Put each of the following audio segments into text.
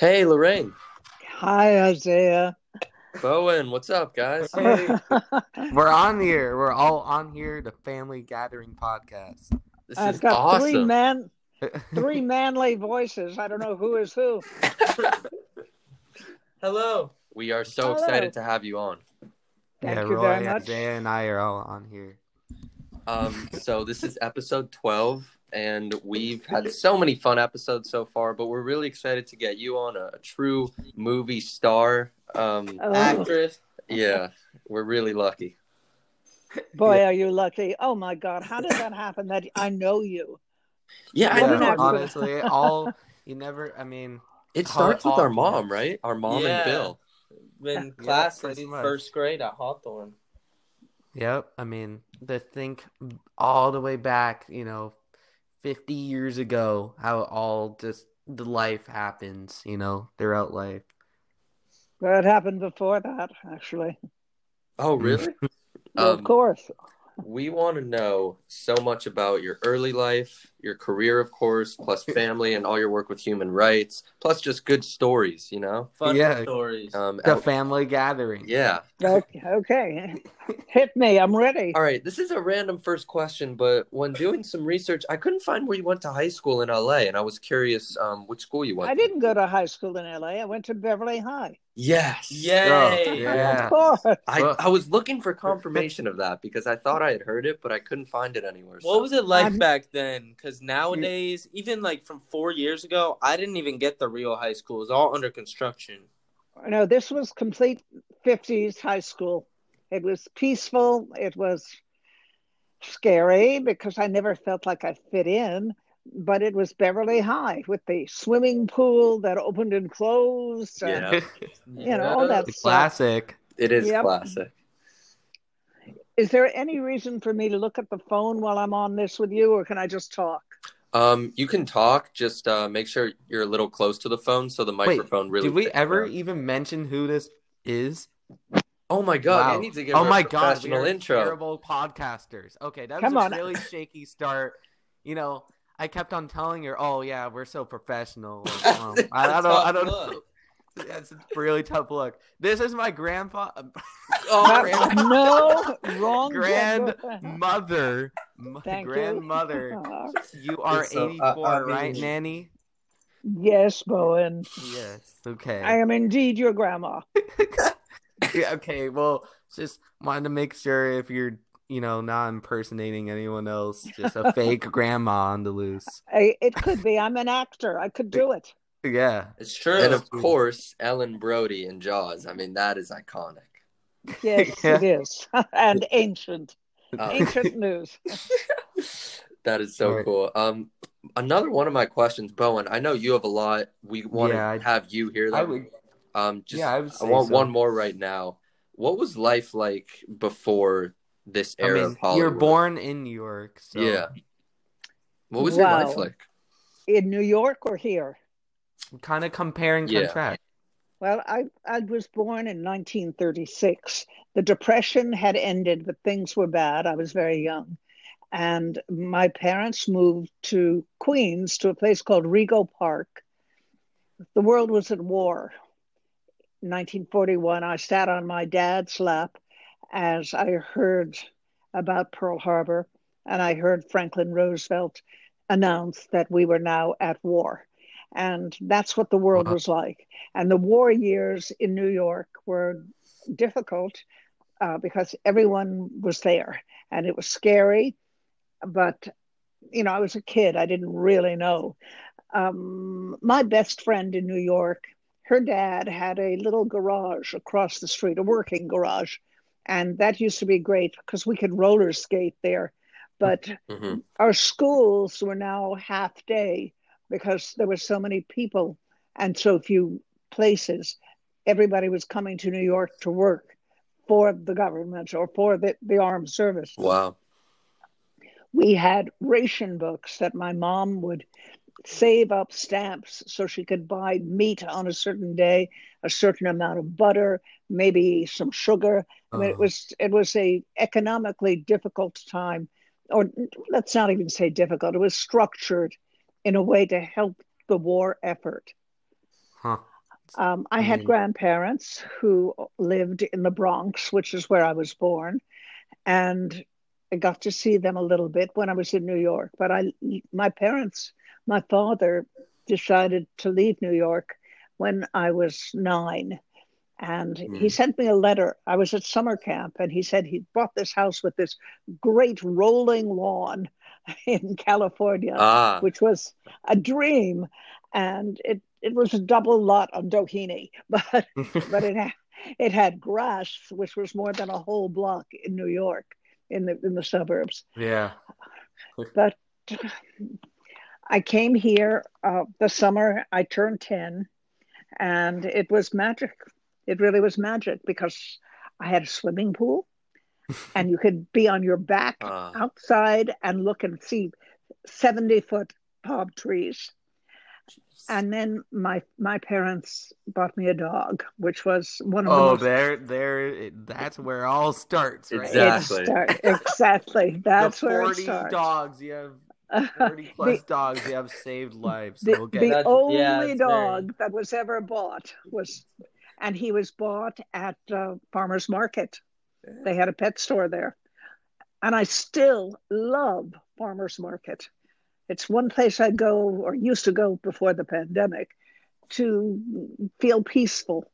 Hey, Lorraine. Hi, Isaiah. Bowen, what's up, guys? Hey, we're on here. We're all on here. The Family Gathering podcast. This I've is got three awesome. man, three manly voices. I don't know who is who. Hello. We are so Hello. excited to have you on. Thank yeah, you Roy, very much. Isaiah, and I are all on here. Um, so this is episode 12, and we've had so many fun episodes so far, but we're really excited to get you on a, a true movie star. Um, Oh, Actress. yeah, we're really lucky. boy, are you lucky! Oh my God, how did that happen? That I know you. Yeah, I know. honestly, all you never. I mean, It How- starts with how- our mom, right? Our mom Yeah. and Bill. Been Yeah, class since first grade at Hawthorne. yep. I mean, to think all the way back, you know, fifty years ago, how all just the life happens, you know, throughout life. Well, it happened before that, actually. Oh, really? Well, Um, of course. we want to know so much about your early life, your career, of course, plus family and all your work with human rights, plus just good stories, you know? Fun Yeah. stories. Um, The out- Family Gathering. yeah. Okay, okay. hit me. I'm ready. All right. This is a random first question, but when doing some research, I couldn't find where you went to high school in LA, and I was curious um, which school you went I to. didn't go to high school in LA. I went to Beverly High. Yes. Yay. Oh, yeah. Of course. I, I was looking for confirmation of that because I thought I had heard it, but I couldn't find it anywhere. What was it like I'm- back then? Because nowadays, even like from four years ago, I didn't even get the real high school. It was all under construction. No, this was complete 50s high school. It was peaceful. It was scary because I never felt like I fit in, but it was Beverly High with the swimming pool that opened and closed. and, Yeah. You know, all that The stuff. classic. It is Yep. classic. Is there any reason for me to look at the phone while I'm on this with you, or can I just talk? Um, you can talk. Just uh, make sure you're a little close to the phone so the microphone really. Did we ever up. even mention who this is? Oh my god! I need to give oh her a my god, we professional are intro. terrible podcasters. Okay, that was Come a really shaky start. You know, I kept on telling her, "Oh yeah, we're so professional." Um, I, I don't, I don't know. Tough That's a really tough look. This is my grandpa, Oh, Grand- no, wrong. grandmother, m- Thank you. grandmother. Uh, You are So, uh, eighty-four, I right, mean- Nanny? yes, Bowen. Yes. Okay. I am indeed your grandma. yeah, okay, well, just wanted to make sure if you're, you know, not impersonating anyone else, just a fake grandma on the loose. I, it could be. I'm an actor. I could do it. Yeah. It's true. And of course, Ellen Brody in Jaws. I mean, that is iconic. Yes, Yeah. it is. and ancient. Um, Ancient news. that is so Right. cool. Um, another one of my questions, Bowen. I know you have a lot. We want Yeah, I- to have you here. I That would um, just yeah, I would I want so. one more right now. What was life like before this I era mean, of Hollywood? you're born in New York, so Yeah. What was your life like? In New York or here? Kind of compare and Yeah. contrast. Well, I, I was born in 1936. The Depression had ended, but things were bad. I was very young. And my parents moved to Queens to a place called Rego Park. The world was at war. In 1941, I sat on my dad's lap as I heard about Pearl Harbor and I heard Franklin Roosevelt announce that we were now at war. And that's what the world Wow. was like. And the war years in New York were difficult uh, because everyone was there and it was scary. But, you know, I was a kid, I didn't really know. Um, my best friend in New York, her dad had a little garage across the street, a working garage. And that used to be great because we could roller skate there. But hmm our schools were now half day because there were so many people and so few places. Everybody was coming to New York to work for the government or for the, the armed service. Wow. We had ration books that my mom would save up stamps so she could buy meat on a certain day, a certain amount of butter, maybe some sugar. I mean, it Oh. was it was a economically difficult time, or let's not even say difficult. It was structured in a way to help the war effort. Huh. Um, I I had mean- grandparents who lived in the Bronx, which is where I was born, and I got to see them a little bit when I was in New York. But I, my parents, my father decided to leave New York when I was nine. And he Hmm. sent me a letter. I was at summer camp, and he said he bought this house with this great rolling lawn in California Ah, which was a dream, and it it was a double lot on Doheny, but but it had it had grass, which was more than a whole block in New York, in the in the suburbs. yeah. But I came here uh, the summer I turned ten, and it was magic. It really was magic because I had a swimming pool, and you could be on your back ah. outside and look and see 70 foot palm trees. And then my my parents bought me a dog, which was one of the Oh, most there, there. That's where it all starts, right? Exactly. Start- exactly. That's the where it 40 starts. dogs you have 40 plus the, dogs you have saved lives. the, okay. the only yeah, it's dog that was ever bought was, and he was bought at uh, farmers market. They had a pet store there, and I still love farmers market. It's one place I go or used to go before the pandemic to feel peaceful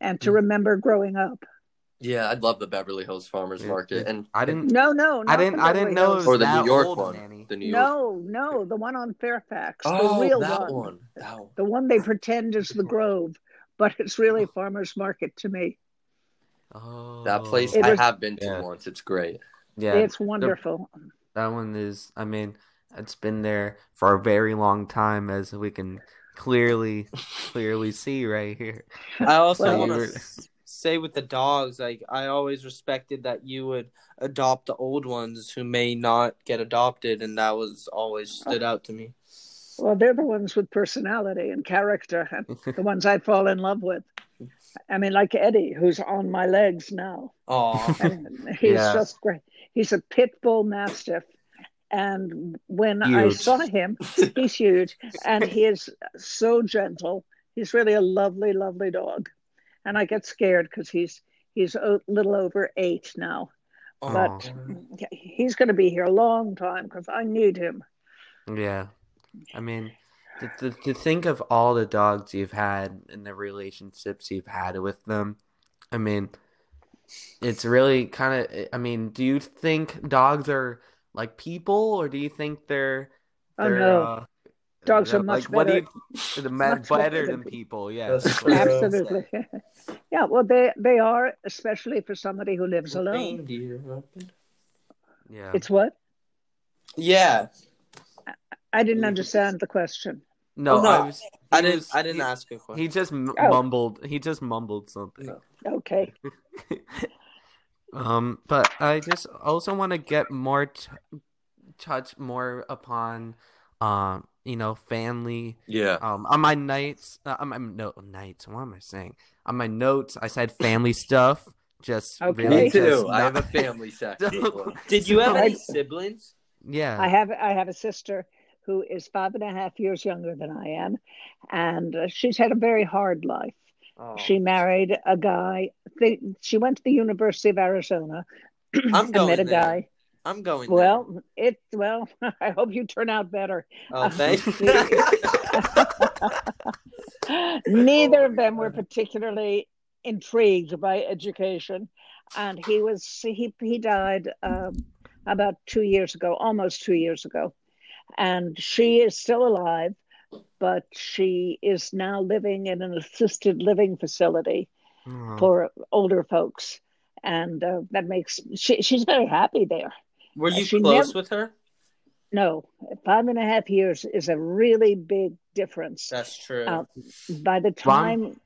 and to Mm. remember growing up. Yeah, I'd love the Beverly Hills Farmers Yeah, Market, yeah. and I didn't. No, no, I didn't. I didn't know it was or the that New York old, one, Manny. the New York. No, no, the one on Fairfax, Oh, the real that one. one. That one. the one they pretend is the Grove, but it's really farmers market to me. Oh, That place It I was- have been to Yeah. once. It's great. Yeah, it's wonderful. that one is. I mean, it's been there for a very long time, as we can clearly, clearly see right here. I also Well, want to say with the dogs, like I always respected that you would adopt the old ones who may not get adopted, and that was always stood out to me. Well, they're the ones with personality and character, and the ones I fall in love with. I mean, like Eddie, who's on my legs now. Oh, he's Yeah. just great. He's a pit bull mastiff. And when I saw him, he's huge and he is so gentle. He's really a lovely, lovely dog. And I get scared because he's he's a little over eight now. But he's going to be here a long time because I need him. Yeah, I mean, to, to, to think of all the dogs you've had and the relationships you've had with them, I mean, it's really kind of. I mean, do you think dogs are like people, or do you think they're Oh, they're no. uh, Dogs are like, much what do better. you the Much better better than than people? Yeah, That's that's what I'm true. saying. Absolutely. yeah, well, they, they are, especially for somebody who lives alone. Yeah. It's what? Yeah, I didn't understand the question. No, Oh, no, I was. I didn't. was- I didn't he- ask a question. He just m- Oh. mumbled. He just mumbled something. No. Okay. um, but I just also want to get more t- touch more upon, um, you know, family. Yeah. Um, on my nights, uh, on my no nights. What am I saying? On my notes, I said family stuff. Just Okay. really Me too. just I have a family section. Don't- Did you have any siblings? Yeah. I have I have a sister who is five and a half years younger than I am, and uh, she's had a very hard life. Oh. She married a guy. They, she went to the University of Arizona I'm going met a there. guy. I'm going. Well, it well. I hope you turn out better. oh, thank you. Neither of them were particularly intrigued by education, and he was he he died um, about two years ago, almost two years ago, and she is still alive, but she is now living in an assisted living facility Oh. for older folks, and uh, that makes she she's very happy there. Were you She close never- with her? No, five and a half years is a really big difference. That's true. Uh, By the Well, time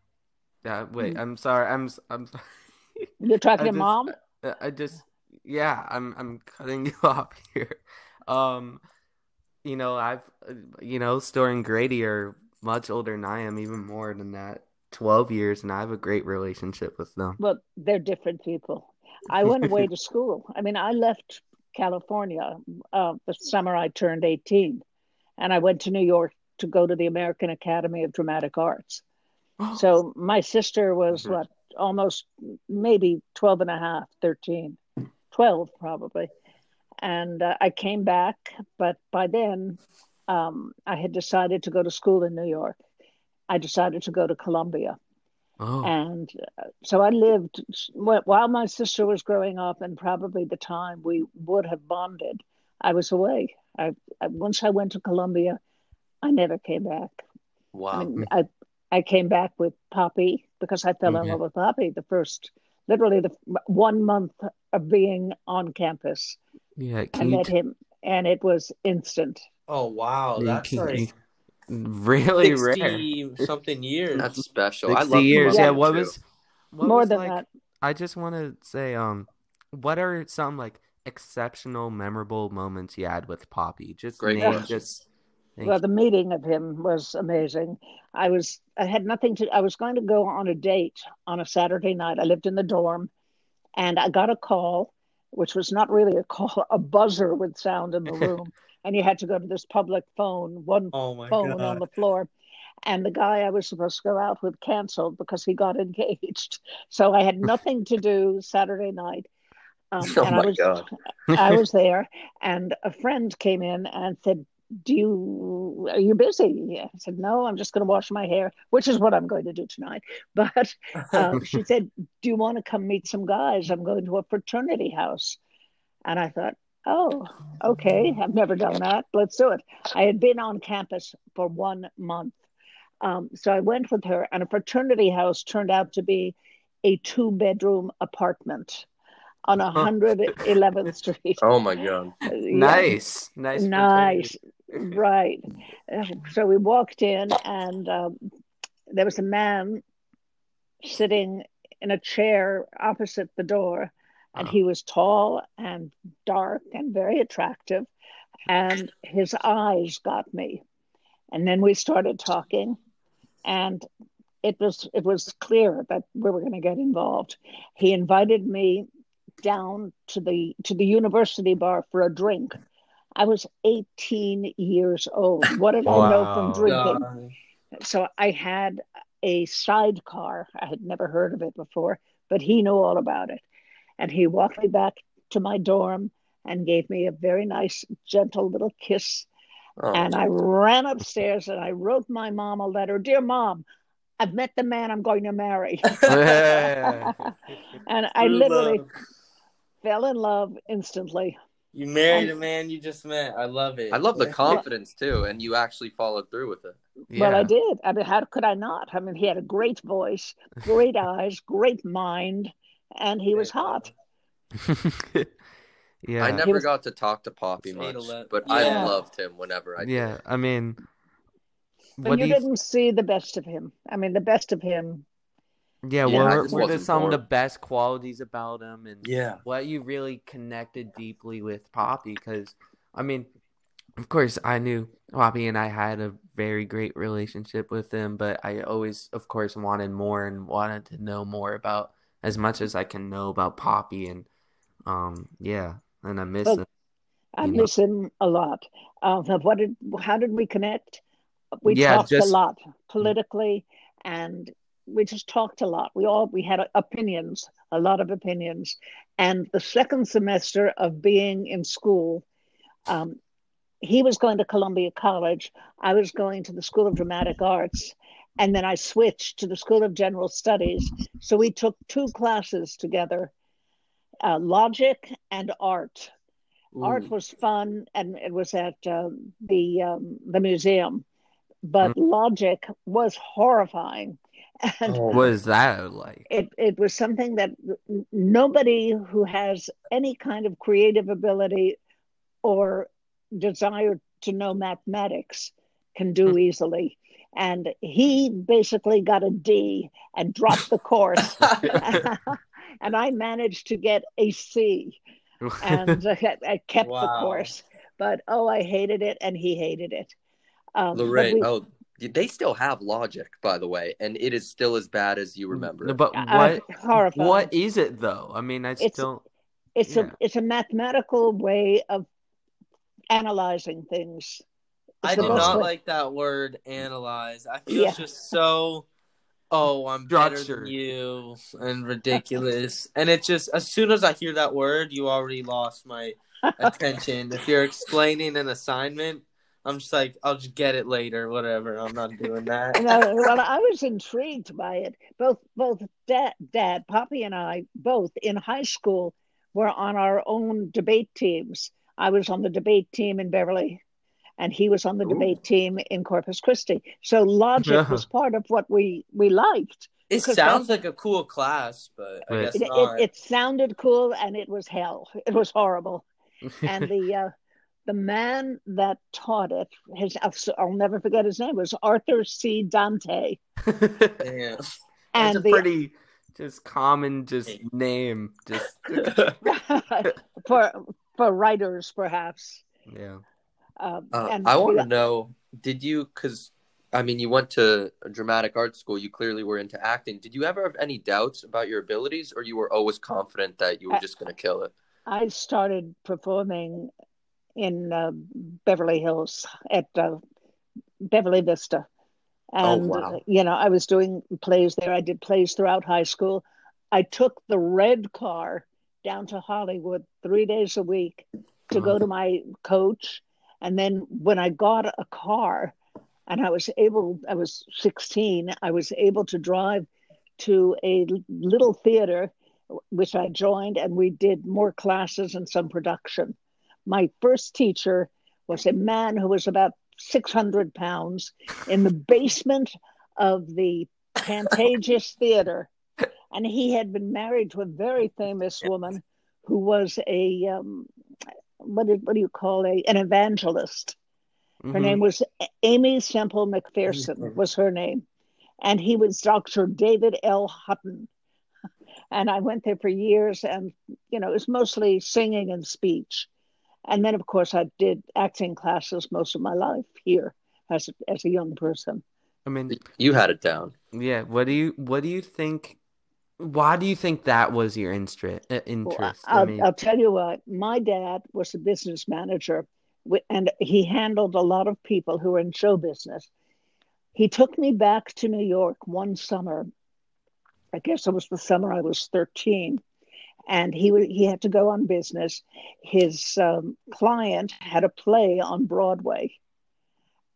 Yeah. Wait. I'm sorry. I'm. I'm Sorry. you're talking to mom, Uh, I just yeah, I'm I'm cutting you off here. Um, you know, I've you know, Store and Grady are much older than I am, even more than that, twelve years, and I have a great relationship with them. well, they're different people. I went away to school. I mean, I left California uh, the summer I turned 18, and I went to New York to go to the American Academy of Dramatic Arts. So my sister was Mhm. what, almost maybe 12 and a half, 13, 12 probably. And uh, I came back, but by then um, I had decided to go to school in New York. I decided to go to Columbia. Oh, And uh, so I lived while my sister was growing up, and probably the time we would have bonded, I was away. I, I once I went to Columbia, I never came back. I Wow. mean, I I came back with Poppy because I fell in Mhm. love with Poppy the first, literally the one month of being on campus. Yeah. I Can you met him, and it was instant. Oh wow, You that's like you- really rare? something years. That's special. I 60 love years. Columbia, Yeah. What too. was what More was than like? that, I just want to say, um, what are some like exceptional, memorable moments you had with Poppy? Just Great name question. just. Thank well, you. the meeting of him was amazing. I was I had nothing to. I was going to go on a date on a Saturday night. I lived in the dorm, and I got a call, which was not really a call. A buzzer would sound in the room, and you had to go to this public phone, one oh phone god. on the floor. And the guy I was supposed to go out with canceled because he got engaged. So I had nothing to do Saturday night. Um, Oh and my I was God. I was there, and a friend came in and said, "Do you are you busy?" I said, "No, I'm just going to wash my hair, which is what I'm going to do tonight." But uh, she said, "Do you want to come meet some guys? I'm going to a fraternity house." And I thought, "Oh, okay. I've never done that. Let's do it." I had been on campus for one month, um, so I went with her, and a fraternity house turned out to be a two-bedroom apartment on 111th Street. Oh my God. Yeah, nice, nice, nice, fraternity. Right. Uh, So we walked in, and um, there was a man sitting in a chair opposite the door, and Oh. he was tall and dark and very attractive, and his eyes got me. And then we started talking, and it was it was clear that we were going to get involved. He invited me down to the to the university bar for a drink. I was 18 years old. What did I know from drinking? God. So I had a sidecar. I had never heard of it before, but he knew all about it. And he walked me back to my dorm and gave me a very nice, gentle little kiss. Oh, And I ran upstairs and I wrote my mom a letter Dear mom, I've met the man I'm going to marry. and I literally love. fell in love instantly. You married a man you just met. I love it. I love the confidence too, and you actually followed through with it. Well, I did. I mean, how could I not? I mean, he had a great voice, great eyes, great mind, and he was hot. yeah. I never was- got to talk to Poppy much, eight but Yeah. I loved him whenever I did. yeah. I mean, But you you? didn't see the best of him. I mean, the best of him. Yeah. Yeah, what I are, just what are wasn't some of the best qualities about him, and Yeah. what you really connected deeply with Poppy? Because I mean, of course, I knew Poppy and I had a very great relationship with him, but I always, of course, wanted more and wanted to know more about as much as I can know about Poppy, and um, yeah, and I miss Well, him. I You know. miss him a lot. Uh, what did? How did we connect? We Yeah, talked just- a lot politically, and we just talked a lot. We all we had opinions, a lot of opinions. And the second semester of being in school, um, he was going to Columbia College. I was going to the School of Dramatic Arts. And then I switched to the School of General Studies. So we took two classes together uh, logic and art. Art was fun, and it was at uh, the um, the museum. But logic was horrifying, and Oh, What is that like? it it was something that nobody who has any kind of creative ability or desire to know mathematics can do easily. And he basically got a D and dropped the course, and I managed to get a C and I, I kept the course. But oh, I hated it, and he hated it. Um, Lorraine. we- Oh, they still have logic, by the way, and it is still as bad as you remember. it. But what horrifying. what is it though? I mean, I It's- still it's yeah. a it's a mathematical way of analyzing things. I It's the did not way. like that word analyze. I feel Yeah. it's just so oh, I'm better Structure. than you and ridiculous. and it just as soon as I hear that word, you already lost my attention. if you're explaining an assignment, I'm just like, I'll just get it later, whatever. I'm not doing that. No, well, I was intrigued by it. Both, both dad, dad, Poppy, and I, both in high school, were on our own debate teams. I was on the debate team in Beverly, and he was on the Ooh. debate team in Corpus Christi. So logic was part of what we we liked. It sounds like a cool class, but I guess It, not. it, it sounded cool, and it was hell. It was horrible. And the uh, the man that taught it, his I'll, I'll never forget his name was Arthur C. Dante, Damn. That's and a the pretty just common just name. Just for for writers perhaps. yeah. Um, Uh, and I want to know, did you? Because I mean, you went to a dramatic art school. You clearly were into acting. Did you ever have any doubts about your abilities, or you were always confident that you were I- just going to kill it? I started performing in uh, Beverly Hills at uh, Beverly Vista. Oh, And, wow. uh, you know, I was doing plays there. I did plays throughout high school. I took the red car down to Hollywood three days a week to go to my coach. And then when I got a car and I was able, I was 16, I was able to drive to a little theater which I joined, and we did more classes and some production. My first teacher was a man who was about 600 pounds in the basement of the Pantages Theater. And he had been married to a very famous woman who was a, um, what, do, what do you call a, an evangelist. Her Mhm. name was Aimee Semple McPherson was her name. And he was Dr. David L. Hutton. And I went there for years and, you know, it was mostly singing and speech. And then, of course, I did acting classes most of my life here as a, as a young person. I mean, You had it down. yeah. What do you What do you think? Why do you think that was your interest? Uh, Well, interest. I I'll, mean, I'll tell you what, my dad was a business manager and he handled a lot of people who were in show business. He took me back to New York one summer. I guess it was the summer I was 13. And he, he had to go on business. His um, client had a play on Broadway.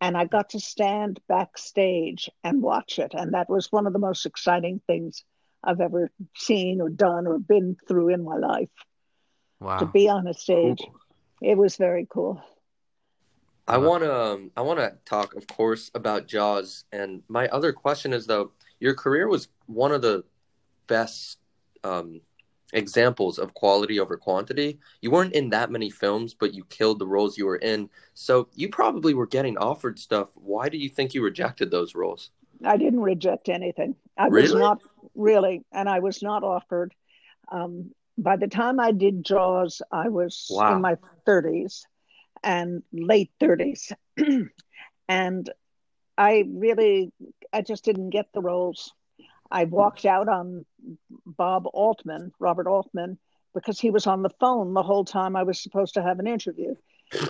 And I got to stand backstage and watch it. And that was one of the most exciting things I've ever seen or done or been through in my life wow. to be on a stage. Cool. It was very cool. I want to um, I want to talk, of course, about Jaws. And my other question is though, your career was one of the best um, examples of quality over quantity. You weren't in that many films, but you killed the roles you were in. So you probably were getting offered stuff. Why do you think you rejected those roles? I didn't reject anything. I was not really, and I was not offered. Um, by the time I did Jaws, I was Wow. in my 30s and late 30s. and I really, I just didn't get the roles. I walked out on Bob Altman, Robert Altman, because he was on the phone the whole time I was supposed to have an interview.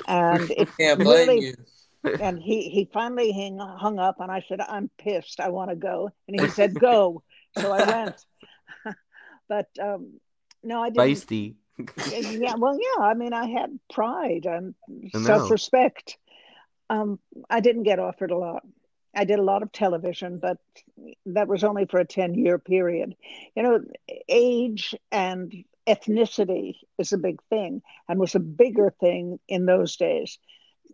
And it Can't blame really you. and he he finally hung, hung up and i said i'm pissed. I want to go. And he said go. So i went. But um no i didn't Feisty. yeah well yeah i mean i had pride and self-respect. Um i didn't get offered a lot i did a lot of television but that was only for a 10 year period you know age and ethnicity is a big thing and was a bigger thing in those days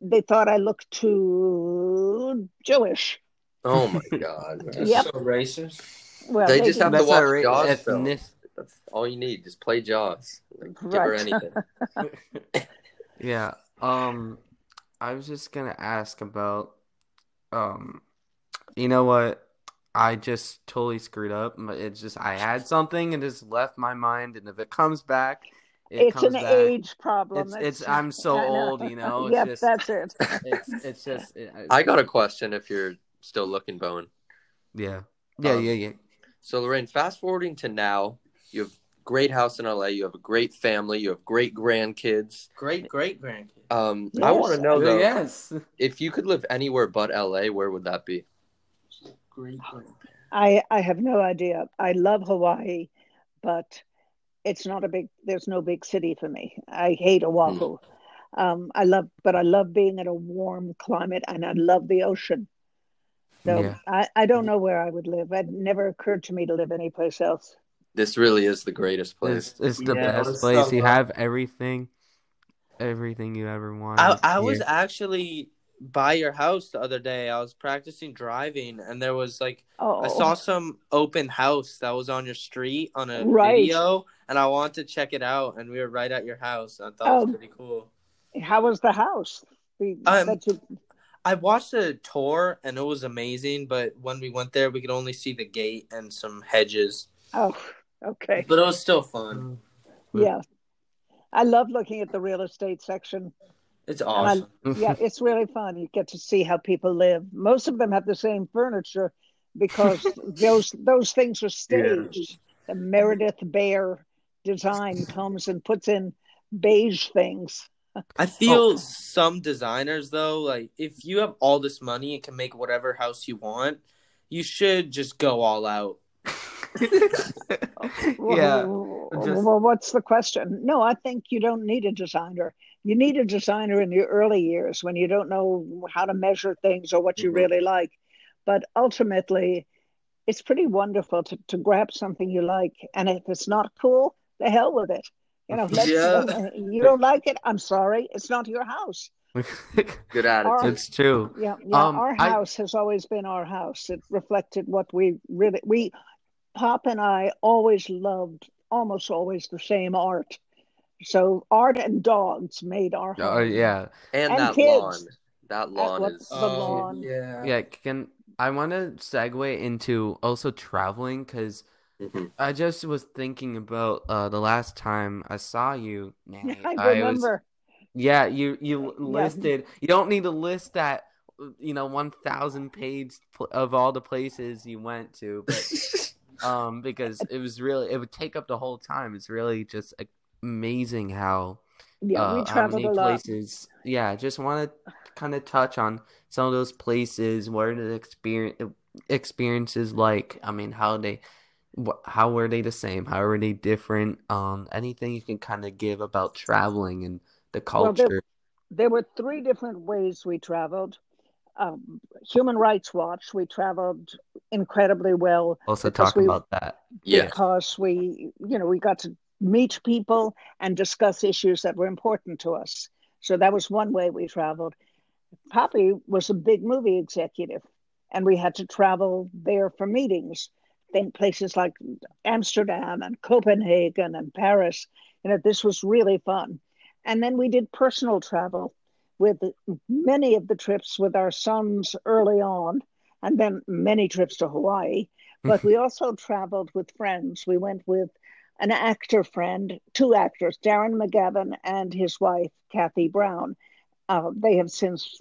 they thought i looked too jewish Oh my god! That's Yep. so racist. well They just have to watch not. Jaws. Ethnic- That's all you need. Just play Jaws. Like, Give her anything. Yeah. Um, I was just gonna ask about, um, you know what? I just totally screwed up. It's just I had something and just left my mind, and if it comes back, it it's comes an back. age problem It's it's I'm so old, you know. It's yep just that's it it's it's just it, I got a question. If you're still looking, Bowen. yeah yeah Um, yeah yeah. So Lorraine, fast forwarding to now, you have great house in LA. You have a great family. You have great grandkids. Great great grandkids. Um, I want to know though, yes. if you could live anywhere but LA, where would that be? Great grandparents. I I have no idea. I love Hawaii, but it's not a big. There's no big city for me. I hate Oahu. Um, I love, but I love being in a warm climate, and I love the ocean. So Yeah. I, I don't know where I would live. It never occurred to me to live anyplace else. This really is the greatest place. It's, it's the Yeah, best place. so you have everything, everything you ever want. I, I was actually by your house the other day. I was practicing driving, and there was like Oh, I saw some open house that was on your street on a Right. video, and I wanted to check it out. And we were right at your house. I thought it was Oh. pretty cool. how was the house? The, Um, you, I watched a tour, and it was amazing. But when we went there, we could only see the gate and some hedges. oh, okay, But it was still fun. yeah. I love looking at the real estate section. It's I- awesome. yeah, it's really fun. You get to see how people live. Most of them have the same furniture because those those things are staged. The Meredith Baer design comes and puts in beige things. I feel some designers though, like if you have all this money and can make whatever house you want, you should just go all out. yeah. Well, just- well, what's the question? No, I think you don't need a designer. You need a designer in the early years when you don't know how to measure things or what you Mhm. really like. But ultimately, it's pretty wonderful to, to grab something you like. And if it's not cool, the hell with it. You know, let's, Yeah. you don't like it. I'm sorry. It's not your house. Good attitude. Our- it's true. Yeah, yeah. Um, our I- house has always been our house. It reflected what we really we Pop and I always loved almost always the same art. So art and dogs made our home. Oh yeah, and, and that kids. lawn. That lawn what- is. the lawn. yeah. yeah. Can I want to segue into also traveling because Mhm. I just was thinking about uh the last time I saw you. Nanny, I was remember. yeah. You you Yeah. listed. You don't need to list that. You know, one thousand page pl- of all the places you went to, but um, because it was really it would take up the whole time. It's really just amazing how Yeah, uh, we how many places. Yeah, just want to kind of touch on some of those places. What are the experience experiences like? I mean, how they, how were they the same? How were they different? Um, anything you can kind of give about traveling and the Well, there- culture. There were three different ways we traveled. Um, Human Rights Watch, we traveled incredibly well Also talk we- about that. yeah. because we, you know, we got to meet people and discuss issues that were important to us. So that was one way we traveled. Poppy was a big movie executive, and we had to travel there for meetings. in places like Amsterdam and Copenhagen and Paris. You know, this was really fun. And then we did personal travel with many of the trips with our sons early on, and then many trips to Hawaii. But mm-hmm. we also traveled with friends. We went with an actor friend, two actors, Darren McGavin and his wife, Kathie Browne. Uh, they have since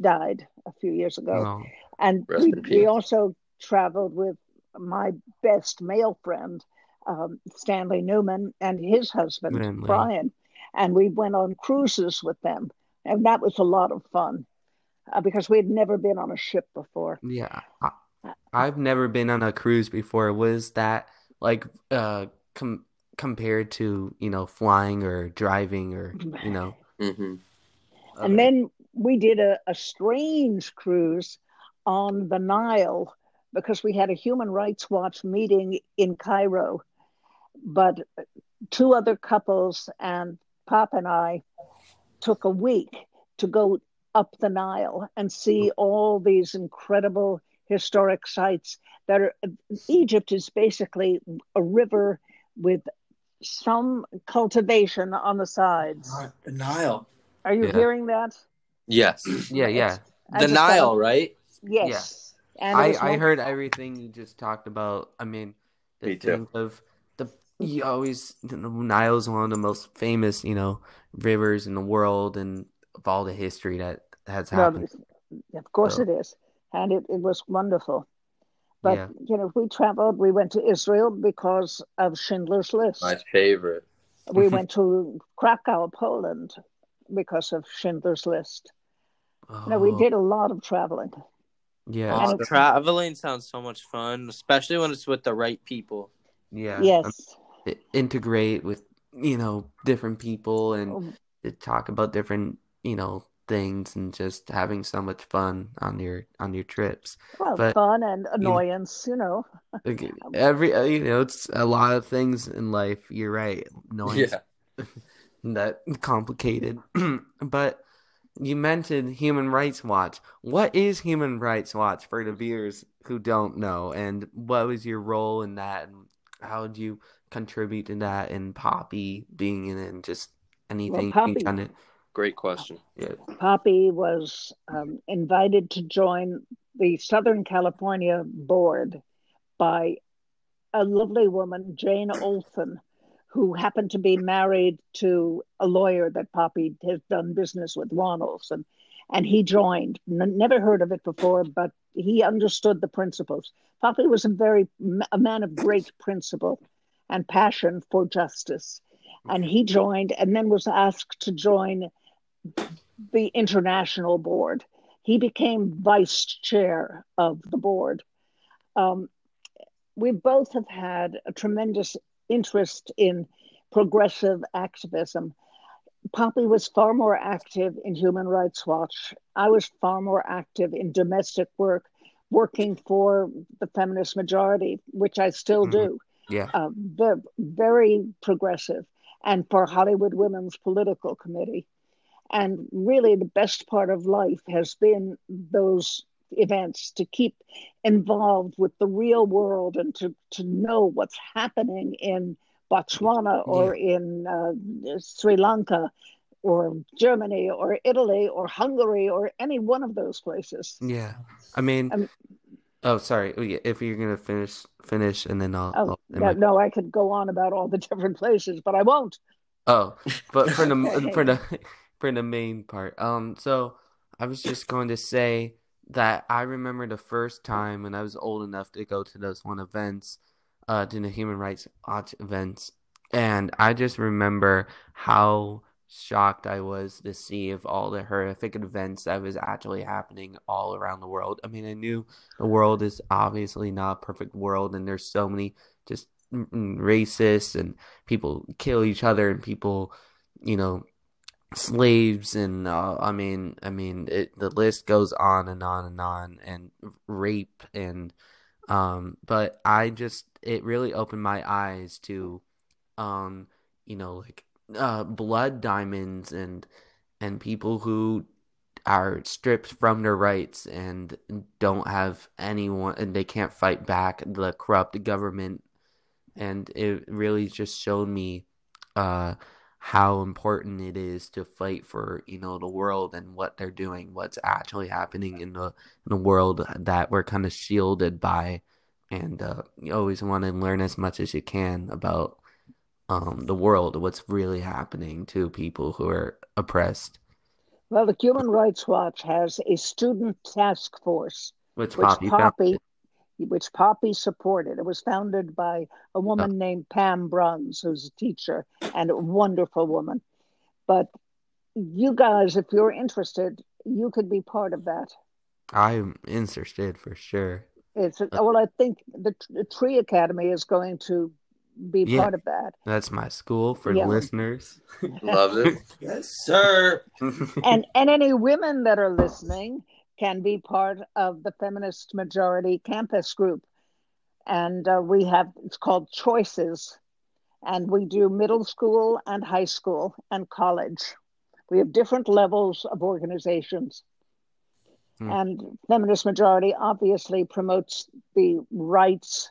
died a few years ago. And we, we also traveled with my best male friend, um, Stanley Newman, and his husband. Brian. And we went on cruises with them. And that was a lot of fun uh, because we had never been on a ship before. yeah. I, I've never been on a cruise before. Was that like uh com compared to, you know, flying or driving or, you know? hmm And then we did a, a strange cruise on the Nile because we had a Human Rights Watch meeting in Cairo. But two other couples and Pop and I took a week to go up the Nile and see all these incredible historic sites that are Egypt is basically a river with some cultivation on the sides. The Nile. Are you Yeah. hearing that? Yes. Yeah, yeah. I The Nile, thought- right? Yes. And I, I one- heard everything you just talked about. I mean, the Me too. of the you always you know, Nile's one of the most famous, you know, rivers in the world and of all the history that has well, happened. of course So- it is. And it, it was wonderful. But, Yeah. you know, we traveled, we went to Israel because of Schindler's List. My favorite. We went to Krakow, Poland because of Schindler's List. You know, we Oh, did a lot of traveling. Yeah, Oh, traveling sounds so much fun, especially when it's with the right people. yeah. yes. Um, integrate with you know different people and Oh, talk about different you know things and just having so much fun on your on your trips. Well, But- fun and annoyance, you know. Like, every uh, you know it's a lot of things in life. You're right. Knowing Yeah. that complicated. but you mentioned Human Rights Watch. What is Human Rights Watch for the viewers who don't know? And what was your role in that? And how did you contribute to that? And Poppy being in it, and just anything you Poppy- can kind of Great question. yeah. Poppy was um, invited to join the Southern California board by a lovely woman, Jane Olson, who happened to be married to a lawyer that Poppy has done business with, Ron Olson. And he joined. N- never heard of it before, but he understood the principles. Poppy was a very a man of great principle and passion for justice. And he joined and then was asked to join the international board. He became vice chair of the board. Um, we both have had a tremendous interest in progressive activism. Poppy was far more active in Human Rights Watch. I was far more active in domestic work, working for the feminist majority, which I still do. Yeah. Uh, very progressive, and for Hollywood Women's Political Committee. And really, the best part of life has been those events to keep involved with the real world and to, to know what's happening in Botswana or in uh, Sri Lanka or Germany or Italy or Hungary or any one of those places. Yeah. I mean, Um, oh, sorry. Oh, If you're gonna finish, finish, and then I'll. Oh, I'll no, no, I could go on about all the different places, but I won't. Oh, but for the for the for the main part. Um, so I was just going to say that I remember the first time when I was old enough to go to those one events, uh, to the Human Rights Watch events, and I just remember how shocked I was to see of all the horrific events that was actually happening all around the world. I mean, I knew the world is obviously not a perfect world, and there's so many just mm, mm, racists and people kill each other and people, you know, slaves and uh, I mean, I mean, it, the list goes on and on and on and rape and um, but I just it really opened my eyes to, um, you know, like uh, blood diamonds and and people who are stripped from their rights and don't have anyone and they can't fight back the corrupt government. And it really just showed me uh how important it is to fight for you know the world and what they're doing what's actually happening in the in the world that we're kind of shielded by. And uh, you always want to learn as much as you can about um the world what's really happening to people who are oppressed. Well, the Human Rights Watch has a student task force, which which Poppy Poppy, which Poppy supported. It was founded by a ah. woman named Pam Bruns, who's a teacher and a wonderful woman. But you guys, if you're interested, you could be part of that. I'm interested for sure It's uh, well, I think the, the Tree Academy is going to be Yeah. part of that. that's my school for Yeah. the listeners Love it. Yes, sir. and and any women that are listening can be part of the feminist majority campus group. And uh, we have it's called choices. And we do middle school and high school and college. We have different levels of organizations. Hmm. and feminist majority obviously promotes the rights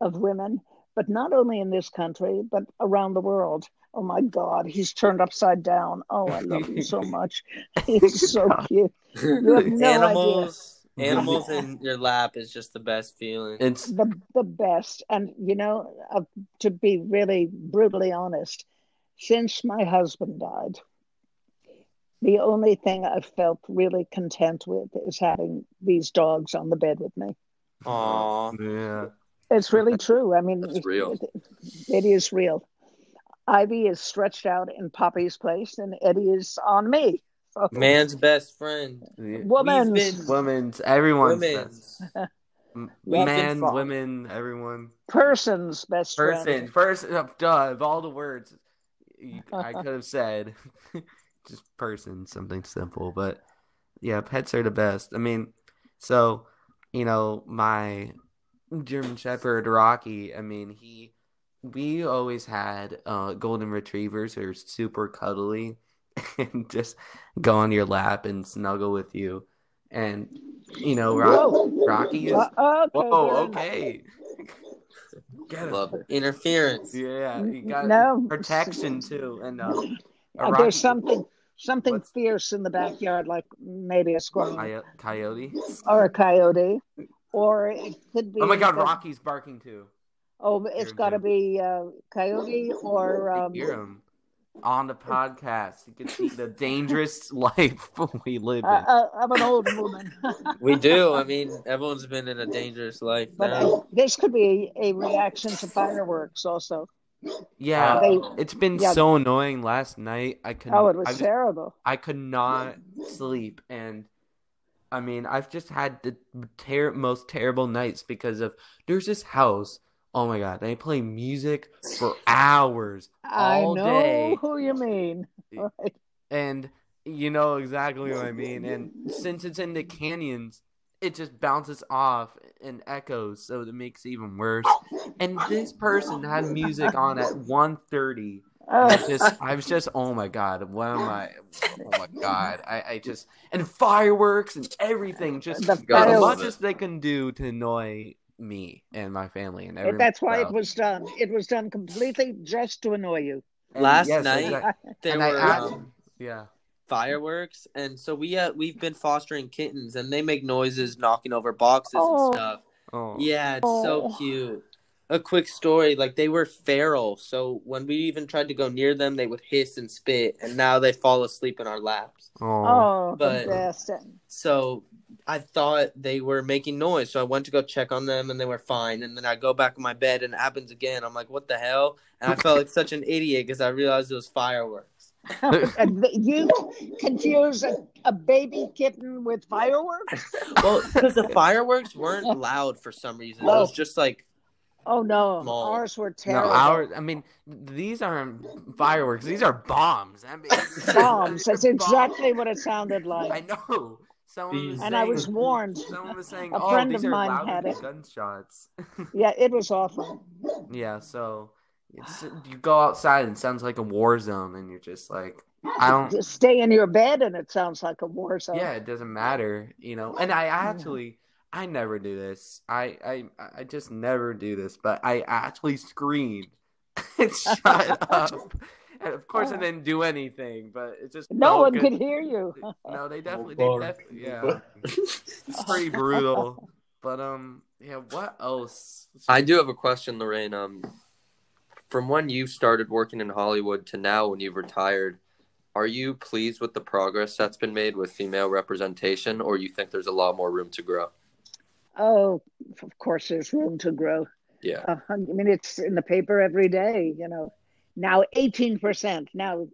of women but not only in this country but around the world oh my god he's turned upside down oh i love him so much he's so cute no animals, animals in your lap is just the best feeling. it's the the best. And you know, uh, to be really brutally honest, since my husband died, the only thing I've felt really content with is having these dogs on the bed with me. Aw. yeah It's really true. I mean, That's it- real. It, it is real. Ivy is stretched out in Poppy's place, and Eddie is on me. Oh, Man's best friend. Woman's. Been Women's, everyone's women's. best. M- We've been Man, women, everyone. person's best Person, friend. first, uh, duh, of all the words you- I could have said, just person, something simple. But yeah, pets are the best. I mean, so, you know, my German Shepherd, Rocky, I mean, he, we always had uh, golden retrievers who are super cuddly and just go on your lap and snuggle with you. And, you know, Rock, Rocky is. Uh, okay. Whoa, okay. Get him. Love. Interference. Yeah, you got No. protection too, and uh, a Uh, Rocky- there's something something What's- fierce in the backyard, like maybe a squirrel coyo- coyote. or a coyote, or it could be. Oh my God, Rocky's barking too. Oh, it's got to be uh, coyote or um, hear him on the podcast. You can see the dangerous life we live uh, in. uh, of an old woman. We do. I mean, everyone's been in a dangerous life but now. uh, this could be a reaction to fireworks, also. Yeah, They- it's been yeah. so annoying. Last night, I could. Oh, it was I, terrible. I could not sleep, and I mean, I've just had the ter- most terrible nights because of there's this house. Oh my god, they play music for hours, all I know day. who you mean. Right. and you know exactly what I mean. And since it's in the canyons, it just bounces off and echoes, so it makes it even worse. And this person had music on at 1.30 Uh, I just, I was just, oh my god, what am I? Oh my god, I, I just, and fireworks and everything, just as much as they can do to annoy me and my family and everyone. that's why it was done. It was done completely just to annoy you. And Last yes, night- exact- There and were asked- um, yeah, fireworks, and so we uh, we've been fostering kittens, and they make noises, knocking over boxes Oh. and stuff. oh, Yeah, it's so Oh. cute. A quick story, like they were feral, so when we even tried to go near them, they would hiss and spit, and now they fall asleep in our laps. oh, Oh, But- the best. So I thought they were making noise, so I went to go check on them, and they were fine. And then I go back in my bed, and it happens again. I'm like, "What the hell?" And I felt like such an idiot because I realized it was fireworks. Oh, you confuse a, a baby kitten with fireworks? Well, because the fireworks weren't loud for some reason. It Oh. was just like Oh no, Small. ours were terrible. no, terrible. our, I mean, these aren't fireworks; these are bombs. I mean, bombs. That's Bombs. exactly what it sounded like. I know. Someone was and I was warned. Someone was saying, A "Oh, friend these of are mine louder had than it. gunshots." Yeah, it was awful. Yeah, so it's you go outside and it sounds like a war zone, and you're just like, I don't. Just stay in your bed and it sounds like a war zone. Yeah, it doesn't matter, you know. And I actually, I never do this. I, I, I just never do this. But I actually screamed and shut up. And of course, I didn't do anything. But it just No one good. could hear you. No, they definitely, Oh, they definitely, yeah. It's pretty brutal. But um, yeah. What else? I do have a question, Lorraine. Um, from when you started working in Hollywood to now, when you've retired, are you pleased with the progress that's been made with female representation, or you think there's a lot more room to grow? Oh, of course, there's room to grow. Yeah, Uh, I mean, it's in the paper every day. You know, now 18%. Now,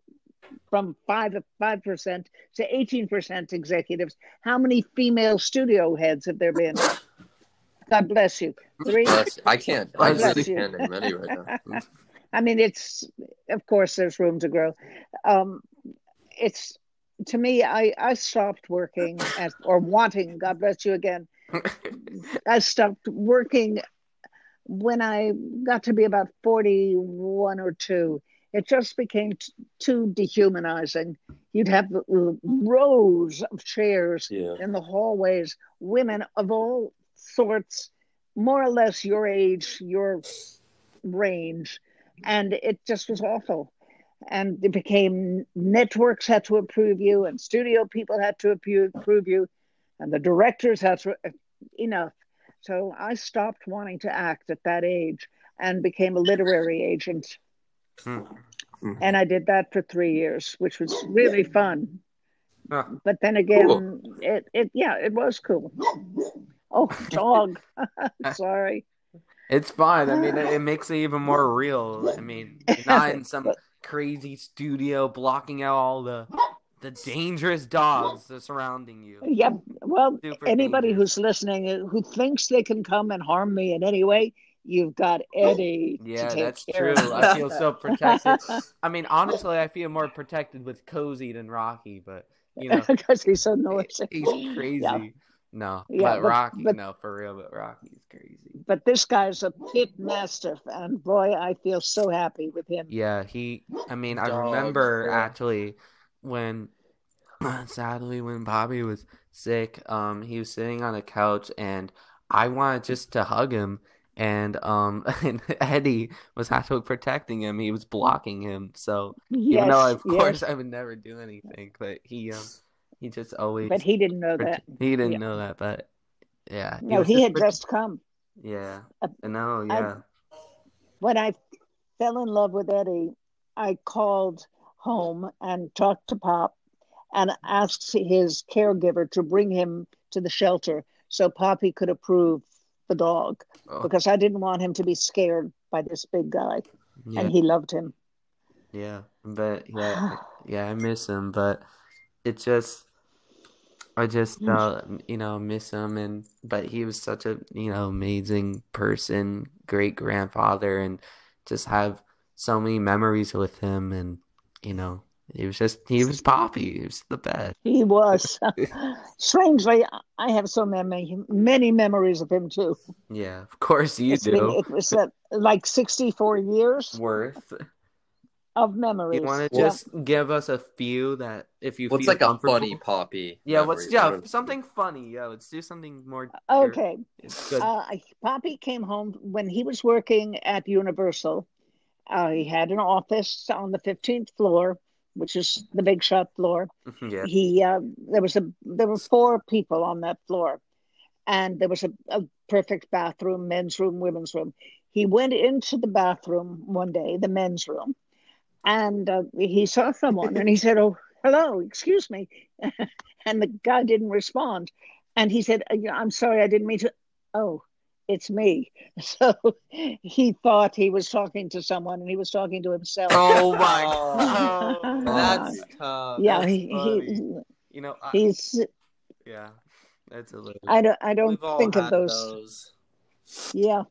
from five five percent to 18% executives. How many female studio heads have there been? God bless you. Three. Bless- I can't. I really can't name any right now. I mean, it's of course there's room to grow. Um, it's to me, I I stopped working as or wanting. God bless you again. I stopped working when I got to be about 41 or two. It just became t- too dehumanizing. You'd have rows of chairs Yeah, in the hallways, women of all sorts, more or less your age, your range. And it just was awful. And it became networks had to approve you, and studio people had to approve you, and the directors had to enough. So I stopped wanting to act at that age and became a literary agent. Hmm. And I did that for three years, which was really fun. Huh. But then again, Cool. it, it yeah, it was cool. Oh, dog. Sorry. It's fine. I mean, it, it makes it even more real. I mean, not in some crazy studio blocking out all the the dangerous dogs are surrounding you. Yep. Well, anybody dangerous. who's listening uh, who thinks they can come and harm me in any way, you've got Eddie. to Yeah, take that's care true. of. I feel so protected. I mean, honestly, I feel more protected with Cozy than Rocky, but you know, because he's so noisy. he's crazy. Yeah. No, Yeah, but but- Rocky, but- no, for real, but Rocky's crazy. But this guy's a pit mastiff, and boy, I feel so happy with him. Yeah, he. I mean, I remember yeah. actually when, sadly, when Bobby was sick, um, he was sitting on a couch, and I wanted just to hug him, and um, and Eddie was actually protecting him. He was blocking him, so Yes, even though of yes, course I would never do anything, but he um, he just always. but he didn't know that. He didn't Yeah. know that, but yeah, No, he had just come. Yeah, Uh, no, I- yeah. When I fell in love with Eddie, I called home and talked to Pop and asked his caregiver to bring him to the shelter so Poppy could approve the dog Oh, because I didn't want him to be scared by this big guy, yeah, and he loved him. yeah, but yeah, yeah, I miss him, but it just, I just, uh, you know, miss him, and but he was such a, you know, amazing person, great grandfather, and just have so many memories with him, and you know, he was just, he was Poppy, he was the best. He was. Strangely, I have so many many memories of him too. Yeah, of course you It's been, do. it was uh, like 64 years Worth. of memories. You want to Yeah. just give us a few that if you What's feel like a funny poppy? Yeah, what's memory? yeah, something funny. Yeah, let's do something more. Okay. Uh, Poppy came home when he was working at Universal. Uh, he had an office on the 15th floor, which is the big shot floor. yeah. He uh, there was a there were four people on that floor, and there was a, a perfect bathroom, men's room, women's room. He went into the bathroom one day, the men's room, and uh, he saw someone, and he said, "Oh, hello, excuse me," and the guy didn't respond, and he said, "Uh, "I'm sorry, I didn't mean to." Oh, it's me. So he thought he was talking to someone, and he was talking to himself. Oh my Oh, god. That's tough. yeah, that's he, funny. he You know, I, he's. yeah, that's a little. I don't. I don't think of those. those. Yeah.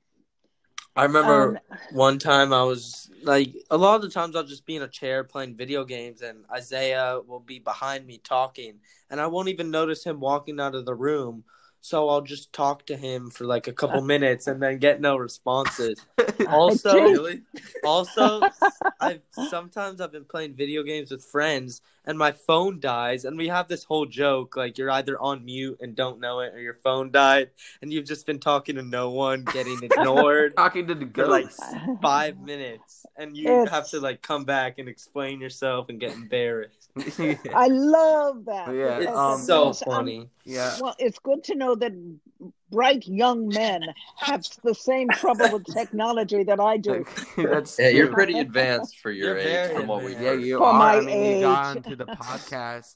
I remember Um, one time I was like, a lot of the times I'll just be in a chair playing video games, and Isaiah will be behind me talking, and I won't even notice him walking out of the room. So I'll just talk to him for like a couple minutes and then get no responses. Also, Really? also, I've sometimes I've been playing video games with friends and my phone dies and we have this whole joke like you're either on mute and don't know it or your phone died and you've just been talking to no one, getting ignored talking to the for like ghosts. five minutes and you It's- have to like come back and explain yourself and get embarrassed. I love that. Yeah, It's um, that so means I'm- funny. yeah. well, it's good to know that bright young men have the same trouble with technology that I do. that's Yeah, you're pretty advanced for your You're age very from what we advanced. Yeah, heard. you For are. my I mean, you got age. onto the podcast.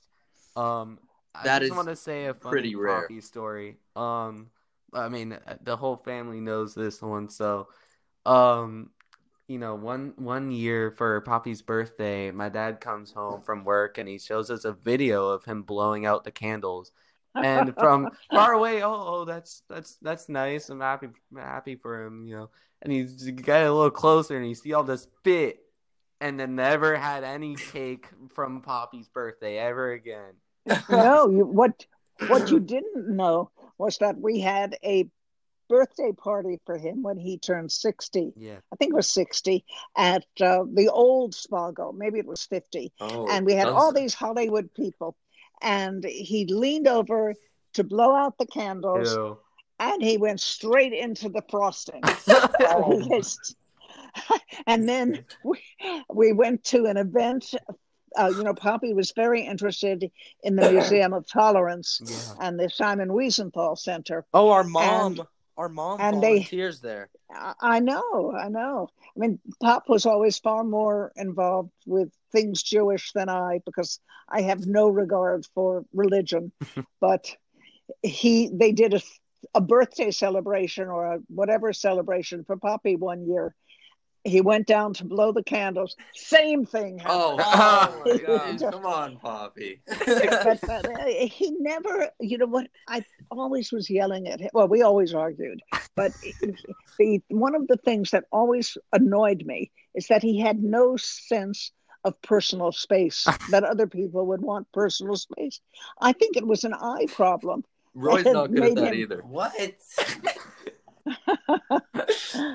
Um, I just is want to say a funny pretty rare. Poppy story. Um, I mean, the whole family knows this one. So, um, you know, one one year for Poppy's birthday, my dad comes home from work and he shows us a video of him blowing out the candles. And from far away, oh, oh, that's that's that's nice. I'm happy, happy for him, you know. And he's got a little closer, and you see all this spit, and then never had any cake from Poppy's birthday ever again. no, you, what what you didn't know was that we had a birthday party for him when he turned 60. Yeah, I think it was 60 at uh, the old Spago. Maybe it was 50. Oh, and we had sounds- all these Hollywood people. And he leaned over to blow out the candles, Ew. and he went straight into the frosting. Oh. And then we, we went to an event. Uh, you know, Poppy was very interested in the Museum of Tolerance Yeah. and the Simon Wiesenthal Center. Oh, our mom, And- our mom and they- volunteers there. I I know, I know. I mean, Pop was always far more involved with things Jewish than I because I have no regard for religion. but he, they did a, a birthday celebration or a whatever celebration for Poppy one year, he went down to blow the candles. Same thing Oh, happened. oh my God! Come on, Poppy. but, but uh, he never, you know what? I always was yelling at him. Well, we always argued, but the one of the things that always annoyed me is that he had no sense of personal space. that other people would want personal space. I think it was an eye problem. Roy's not good at that him- either. what?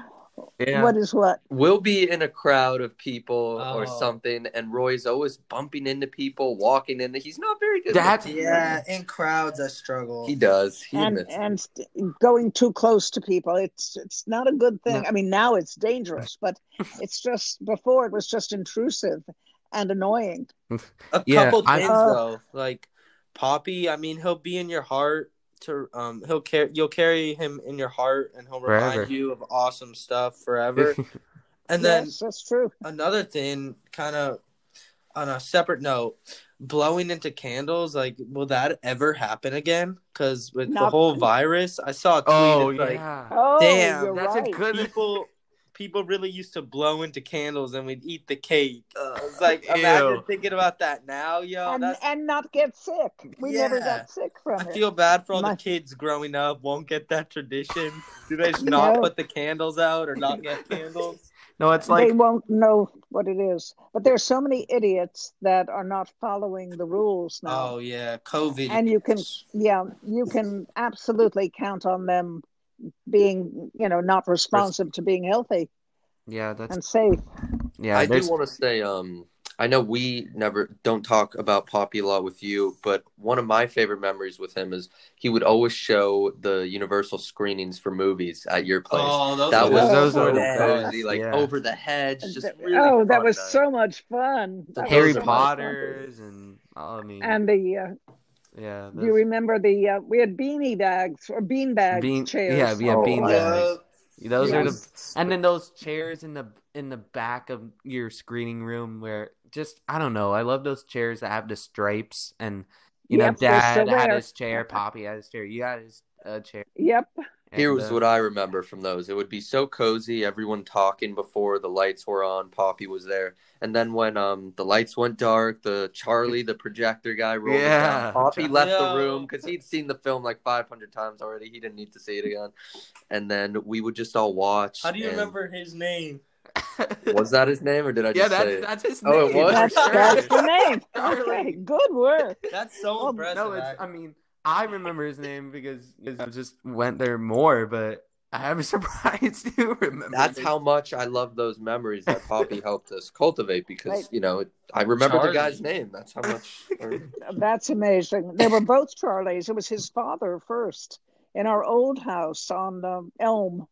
Yeah. What is what? We'll be in a crowd of people or Oh. something, and Roy's always bumping into people, walking into. He's not very good. That's- at. Yeah, in crowds I struggle. he does. He and admits. it. and st- going too close to people it's it's not a good thing No. i mean now it's dangerous but it's just before it was just intrusive and annoying A Yeah, couple I- things Uh, though, like Poppy. I mean, he'll be in your heart. To um, he'll carry you'll carry him in your heart, and he'll remind Forever. you of awesome stuff forever. and then yes that's true another thing, kind of on a separate note, blowing into candles. Like, will that ever happen again? Because with the whole virus, I saw a tweet. oh it's like, yeah. oh Damn, that's right. a good. people people really used to blow into candles and we'd eat the cake. Uh, it's like imagine Ew. thinking about that now, yo. and, and not get sick we never Yeah. got sick from I it feel bad for all My- the kids growing up won't get that tradition. Do they just not No. put the candles out or not get candles? No, it's like they won't know what it is but there's so many idiots that are not following the rules now Oh yeah, COVID. and you can yeah you can absolutely count on them being you know not responsive to being healthy yeah, that's and safe yeah. I do want to say, um, I know we never don't talk about Poppy a lot with you, but one of my favorite memories with him is he would always show the Universal screenings for movies at your place. Oh, those that are was those so are the cozy, like yeah. over the hedge, just really oh that was night. so much fun That Harry Those are so my much fun. Potter's and I mean, and the uh, yeah, do you remember the uh, we had beanie bags or bean bag Bean- chairs yeah, yeah, Oh, bean my bags. Those are the and then those chairs in the in the back of your screening room where just I don't know. I love those chairs that have the stripes and you Yep, know, Dad had his chair, Poppy had his chair, you had his uh, chair. yep Here was uh, what I remember from those. It would be so cozy, everyone talking before the lights were on. Poppy was there, and then when um the lights went dark, the Charlie, the projector guy, rolled Yeah. down. Poppy left the room because he'd seen the film like 500 times already. He didn't need to see it again. And then we would just all watch. How do you and- remember his name? Was that his name, or did I just yeah, say that's it? that's his name. Oh, it was? that's, that's the name okay good work That's so Oh, impressive. No, it's. I mean, I remember his name because I just went there more, but I'm surprised you remember. That's how much I love those memories that Poppy helped us cultivate because Right. you know I remember Charlie. the guy's name. That's how much. that's amazing they were both charlies it was his father first in our old house on um, elm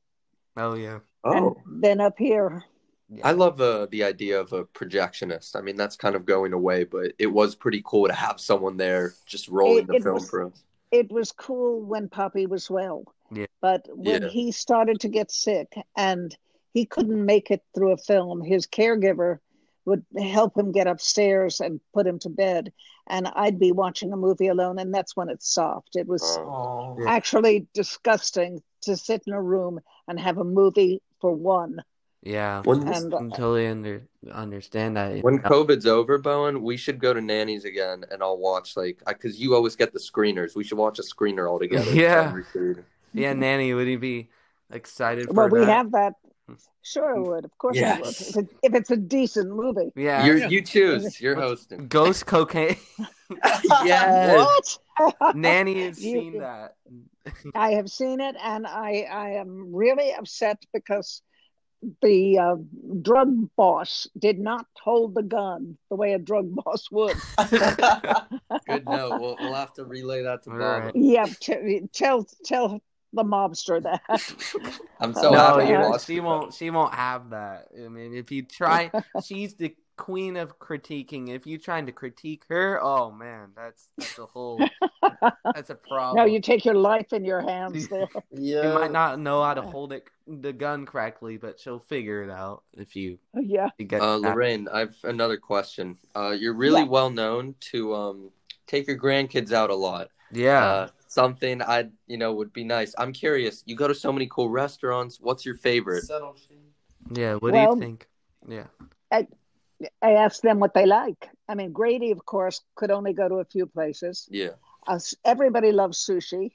Oh yeah. oh, and then up here I love uh, the idea of a projectionist. I mean, that's kind of going away, but it was pretty cool to have someone there just rolling It- the it film was- for us. it was cool when Poppy was well. Yeah. But when Yeah. he started to get sick and he couldn't make it through a film, his caregiver would help him get upstairs and put him to bed. And I'd be watching a movie alone, and that's when it stopped. It was Oh. Oh. actually disgusting to sit in a room and have a movie for one. Yeah. When And I totally under understand that. when COVID's over, Bowan, we should go to Nanny's again, and I'll watch like because you always get the screeners. We should watch a screener all together. Yeah. Every theater. yeah, Nanny, would he be excited for Well, we that? have that. Sure, I would. Of course, I would. If, it, if it's a decent movie. Yeah. You're, you choose. You're hosting. Ghost cocaine. Yes. What? Nanny has You- seen that. I have seen it, and I I am really upset because the uh, drug boss did not hold the gun the way a drug boss would. Good note. We'll, we'll have to relay that to All Bob. right. yeah, t- tell tell the mobster that. I'm so no, happy you you she won't. She won't have that. I mean, if you try, she's the queen of critiquing. If you're trying to critique her, oh man, that's that's a whole. That's a problem. no, you take your life in your hands there. yeah, You might not know how to hold it, the gun correctly, but she'll figure it out if you, yeah. you get. Uh. Lorraine, I've another question. Uh, you're really Yeah. well known to um, take your grandkids out a lot. Yeah. Uh, something I, you know, would be nice. I'm curious. You go to so many cool restaurants. What's your favorite? Subtle. Yeah. What Well- do you think? Yeah. I asked them what they like. I mean, Grady, of course, could only go to a few places. Yeah. Us everybody loves sushi.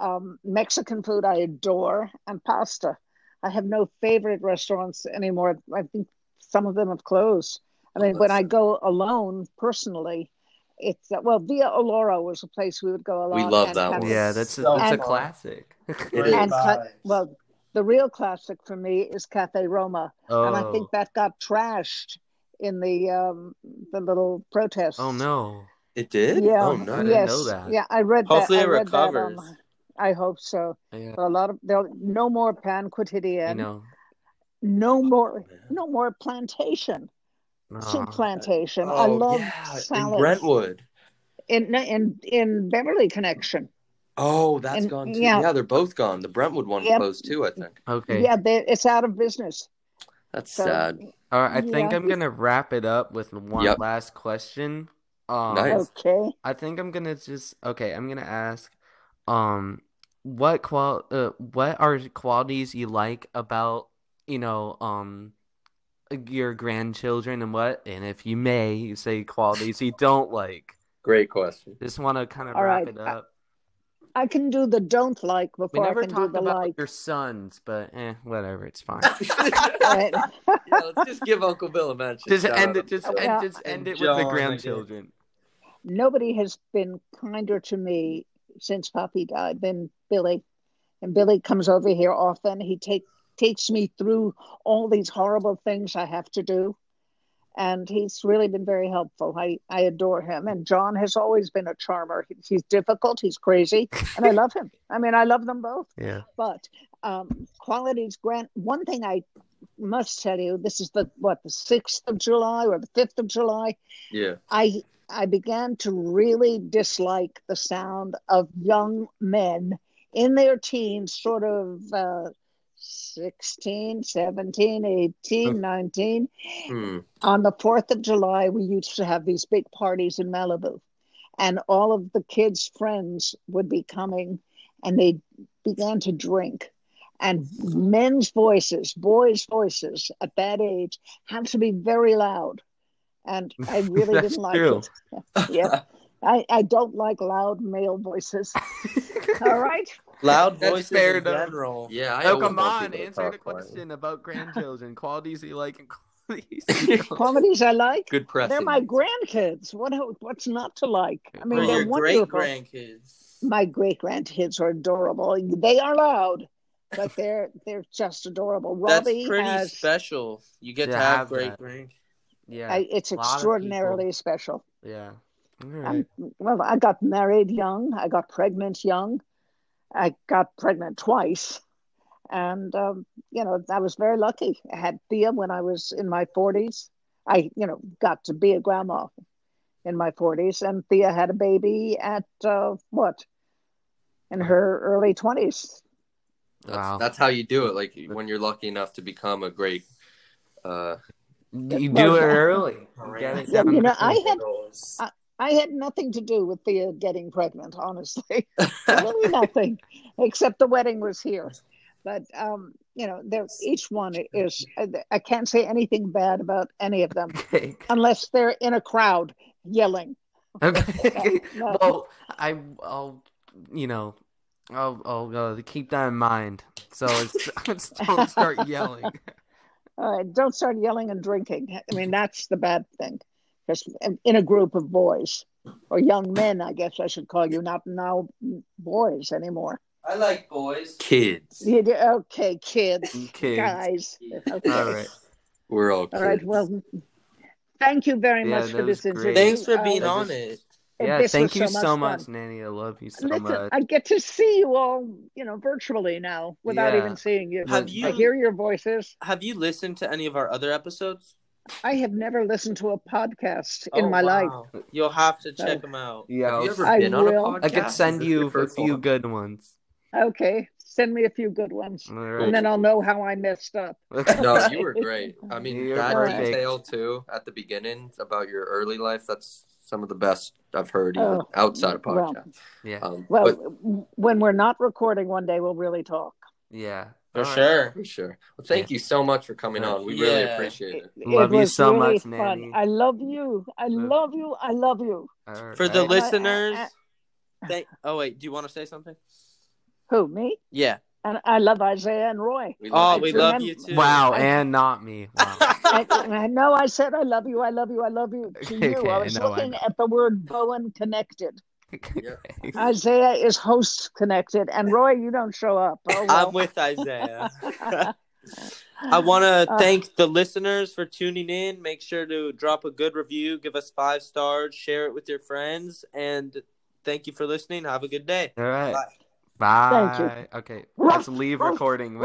Um, Mexican food I adore, and pasta. I have no favorite restaurants anymore. I think some of them have closed. I mean, when I go alone personally, it's uh, well, Via Alloro was a place we would go a lot. We love and that one. Yeah. That's a, So it's a classic. And ca- well, the real classic for me is Cafe Roma, oh. and I think that got trashed in the um, the little protest. Oh no. It did? Yeah, Oh, no. I didn't yes, know that. yeah, I read Hopefully that. it I read that recovers. on- I hope so. Yeah. A lot of there no more Pain Quotidien, You know. no more, man. no more plantation, soup Aw. plantation. I Oh, love yeah, in Brentwood. in in in Beverly Connection. Oh, that's And- gone too. yeah. Yeah. they're both gone. The Brentwood one Yep. closed too, I think. Okay. Yeah, they, it's out of business. That's So sad. All right. I think Yeah. I'm gonna wrap it up with one Yep. last question. Um, Nice. okay. I think I'm gonna just okay. I'm gonna ask, um, what qual uh, what are qualities you like about you know um your grandchildren and what and if you may you say qualities you don't like. Great question. Just want to kind of All wrap right. it up. I can do the don't like We before I never can do the about like. your sons, but eh, whatever, it's fine. Yeah, let's just give Uncle Bill a mention. Just end it. Just Uncle Yeah. end, just end And it with the grandchildren. Nobody has been kinder to me since Poppy died than Billy. And Billy comes over here often. He take takes me through all these horrible things I have to do. And he's really been very helpful. I, I adore him. And John has always been a charmer. He- He's difficult, he's crazy, and I love him. I mean, I love them both. Yeah. But um, qualities grant one thing I must tell you this is the what the 6th of July or the 5th of July Yeah. I I began to really dislike the sound of young men in their teens, sort of uh, 16, 17, 18, 19. Hmm. On the 4th of July, we used to have these big parties in Malibu, and all of the kids' friends would be coming and they began to drink. And men's voices, boys' voices at that age have to be very loud. And I really didn't like true. it. yeah. I, I don't like loud male voices. All right. Loud That's voices fair in enough. general. Yeah. I Oh, come on, answer the talk quietly. question about grandchildren. Qualities you like and qualities. Qualities I like. Good press. They're my grandkids. What what's not to like? I mean, they're your great wonderful. grandkids. My great grandkids are adorable. They are loud, but they're they're just adorable. That's Robbie pretty has. special. You get To to have have great that. grand. Yeah. I, it's a lot of extraordinarily special. Yeah. All right. I'm, well, I got married young. I got pregnant young. I got pregnant twice. And, um, you know, I was very lucky. I had Thea when I was in my 40s. I, you know, got to be a grandma in my 40s. And Thea had a baby at uh, what? In her early 20s. That's, Wow. that's how you do it. Like when you're lucky enough to become a great. Uh, You Well, do it early. You Yeah, you know, I had I had nothing to do with Thea getting pregnant, honestly. really nothing, except the wedding was here. But um, you know, each one is. I can't say anything bad about any of them Okay. unless they're in a crowd yelling. Okay. No, no. Well, I, I'll, you know, I'll, I'll uh, keep that in mind. So it's, don't start yelling. All right, don't start yelling and drinking. I mean, that's the bad thing. Because in a group of boys or young men, I guess I should call you, not now boys anymore. I like boys. kids. You do, okay, kids, Kids. guys. Okay. All right. We're all kids. All right. Well, thank you very Yeah, much for this great. interview. Thanks for Uh, being I on just- it. Yeah, thank you so so much much. Nanny. I love you so Listen, much. I get to see you all, you know, virtually now without Yeah. even seeing you. Have I you- hear your voices. Have you listened to any of our other episodes? I have never listened to a podcast in Oh, my life. You'll have to check Oh. them out. Yeah, Have you I'll- ever I been on a podcast? I could send you a few one? good ones. Okay, send me a few good ones, All and then I'll know how I messed up. No, you were great. I mean, You're that perfect. detail too at the beginning about your early life. That's some of the best I've heard, even Oh, outside of well. podcast. yeah, Um, Well, but when we're not recording, one day we'll really talk. yeah. For All right. sure. For sure. Well, thank you so much for coming uh, on. We Yeah. really appreciate it. It, Love it you was so really much, fun. Nanny. I love you. I Love- love you. I love you. All For the right. list- listeners, I- thank. Oh wait, do you want to say something? Who me? Yeah. And I love Isaiah and Roy. We Oh, we too. love remember- you too. Wow, I- and not me. Wow. I, I know I said I love you. I love you. I love you to you. Okay, I was no, looking know. at the word Bowan connected. Yeah. Isaiah is host connected, and Roy, you don't show up. Oh, well. I'm with Isaiah. I want to Uh, thank the listeners for tuning in. Make sure to drop a good review, give us five stars, share it with your friends, and thank you for listening. Have a good day. All right. Bye. Bye. Thank you. Okay, let's leave recording.